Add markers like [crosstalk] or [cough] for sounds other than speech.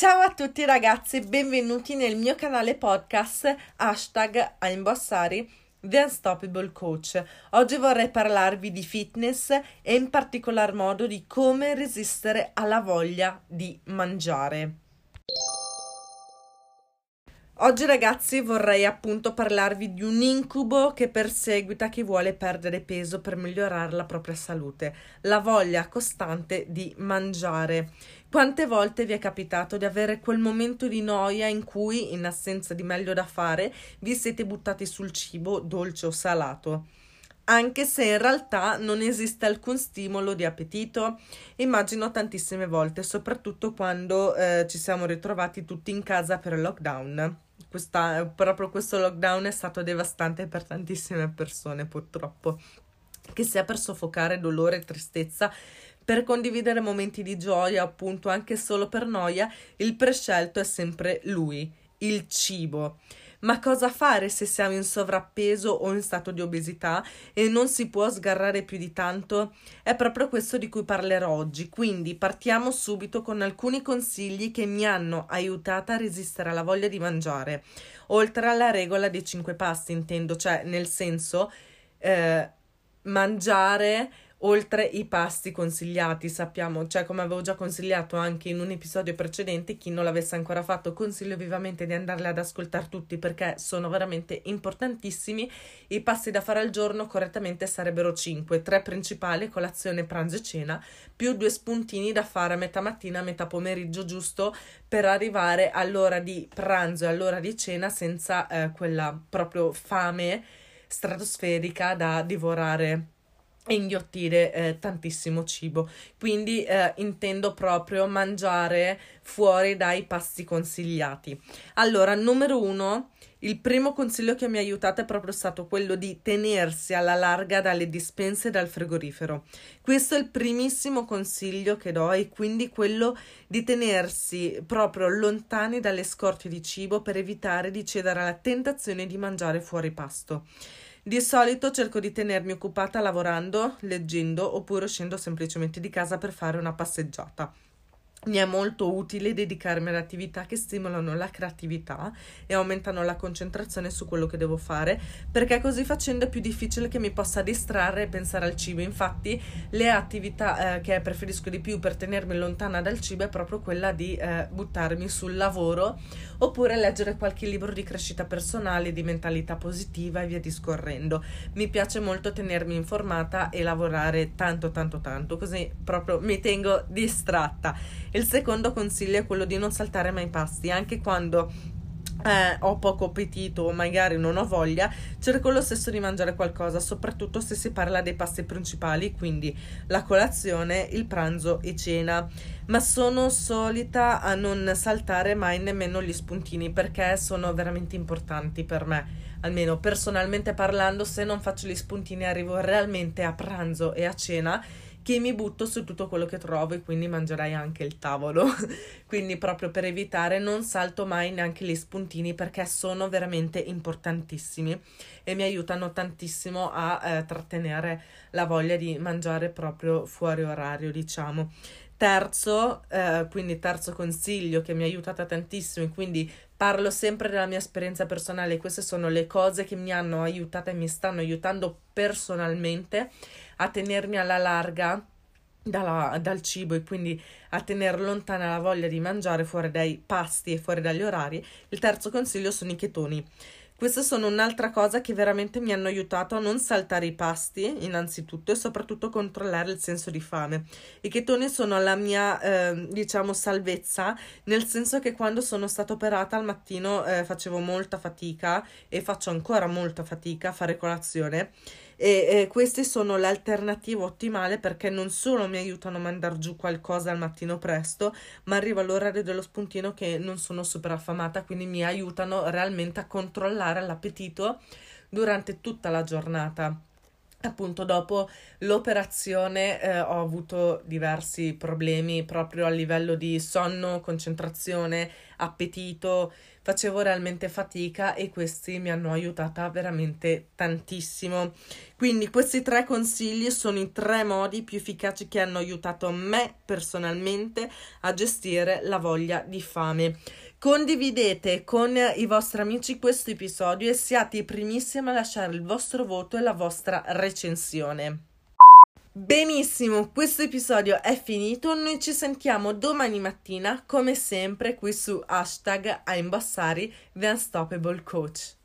Ciao a tutti ragazzi, benvenuti nel mio canale podcast hashtag Aimbossari The Unstoppable Coach. Oggi vorrei parlarvi di fitness e in particolar modo di come resistere alla voglia di mangiare. Oggi ragazzi vorrei appunto parlarvi di un incubo che perseguita chi vuole perdere peso per migliorare la propria salute, la voglia costante di mangiare. Quante volte vi è capitato di avere quel momento di noia in cui, in assenza di meglio da fare, vi siete buttati sul cibo dolce o salato? anche se in realtà non esiste alcun stimolo di appetito. Immagino tantissime volte, soprattutto quando eh, ci siamo ritrovati tutti in casa per il lockdown. Questa, proprio questo lockdown è stato devastante per tantissime persone, purtroppo, che sia per soffocare dolore e tristezza, per condividere momenti di gioia, appunto, anche solo per noia, il prescelto è sempre lui, il cibo. Ma cosa fare se siamo in sovrappeso o in stato di obesità e non si può sgarrare più di tanto? È proprio questo di cui parlerò oggi, quindi partiamo subito con alcuni consigli che mi hanno aiutata a resistere alla voglia di mangiare, oltre alla regola dei cinque pasti, intendo, cioè nel senso eh, mangiare oltre i pasti consigliati. Sappiamo, cioè come avevo già consigliato anche in un episodio precedente, chi non l'avesse ancora fatto, consiglio vivamente di andarli ad ascoltare tutti perché sono veramente importantissimi. I passi da fare al giorno correttamente sarebbero 5, 3 principali, colazione, pranzo e cena, più due spuntini da fare a metà mattina, a metà pomeriggio, giusto per arrivare all'ora di pranzo e all'ora di cena senza eh, quella proprio fame stratosferica da divorare e inghiottire eh, tantissimo cibo. Quindi eh, intendo proprio mangiare fuori dai pasti consigliati. Allora, numero uno, il primo consiglio che mi ha aiutato è proprio stato quello di tenersi alla larga dalle dispense e dal frigorifero. Questo è il primissimo consiglio che do e quindi quello di tenersi proprio lontani dalle scorte di cibo per evitare di cedere alla tentazione di mangiare fuori pasto. Di solito cerco di tenermi occupata lavorando, leggendo oppure uscendo semplicemente di casa per fare una passeggiata mi è molto utile dedicarmi ad attività che stimolano la creatività e aumentano la concentrazione su quello che devo fare, perché così facendo è più difficile che mi possa distrarre e pensare al cibo. Infatti, le attività eh, che preferisco di più per tenermi lontana dal cibo è proprio quella di eh, buttarmi sul lavoro oppure leggere qualche libro di crescita personale, di mentalità positiva e via discorrendo. Mi piace molto tenermi informata e lavorare tanto tanto tanto, così proprio mi tengo distratta il secondo consiglio è quello di non saltare mai pasti, anche quando eh, ho poco appetito o magari non ho voglia, cerco lo stesso di mangiare qualcosa, soprattutto se si parla dei pasti principali, quindi la colazione, il pranzo e cena. Ma sono solita a non saltare mai nemmeno gli spuntini perché sono veramente importanti per me. Almeno personalmente parlando, se non faccio gli spuntini arrivo realmente a pranzo e a cena che mi butto su tutto quello che trovo e quindi mangerai anche il tavolo. [laughs] quindi proprio per evitare non salto mai neanche gli spuntini perché sono veramente importantissimi e mi aiutano tantissimo a eh, trattenere la voglia di mangiare proprio fuori orario, diciamo. Terzo, eh, quindi terzo consiglio che mi ha aiutata tantissimo e quindi parlo sempre della mia esperienza personale, queste sono le cose che mi hanno aiutata e mi stanno aiutando personalmente a tenermi alla larga dalla, dal cibo e quindi a tenere lontana la voglia di mangiare fuori dai pasti e fuori dagli orari, il terzo consiglio sono i chetoni. Queste sono un'altra cosa che veramente mi hanno aiutato a non saltare i pasti, innanzitutto, e soprattutto controllare il senso di fame. I chetoni sono la mia, eh, diciamo, salvezza, nel senso che quando sono stata operata al mattino eh, facevo molta fatica e faccio ancora molta fatica a fare colazione e eh, queste sono l'alternativa ottimale perché non solo mi aiutano a mandare giù qualcosa al mattino presto, ma arrivo all'orario dello spuntino che non sono super affamata, quindi mi aiutano realmente a controllare l'appetito durante tutta la giornata appunto dopo l'operazione eh, ho avuto diversi problemi proprio a livello di sonno, concentrazione, appetito, facevo realmente fatica e questi mi hanno aiutata veramente tantissimo. Quindi questi tre consigli sono i tre modi più efficaci che hanno aiutato me personalmente a gestire la voglia di fame. Condividete con i vostri amici questo episodio e siate i primissimi a lasciare il vostro voto e la vostra recensione. Benissimo, questo episodio è finito, noi ci sentiamo domani mattina come sempre qui su hashtag a imbassari The Unstoppable Coach.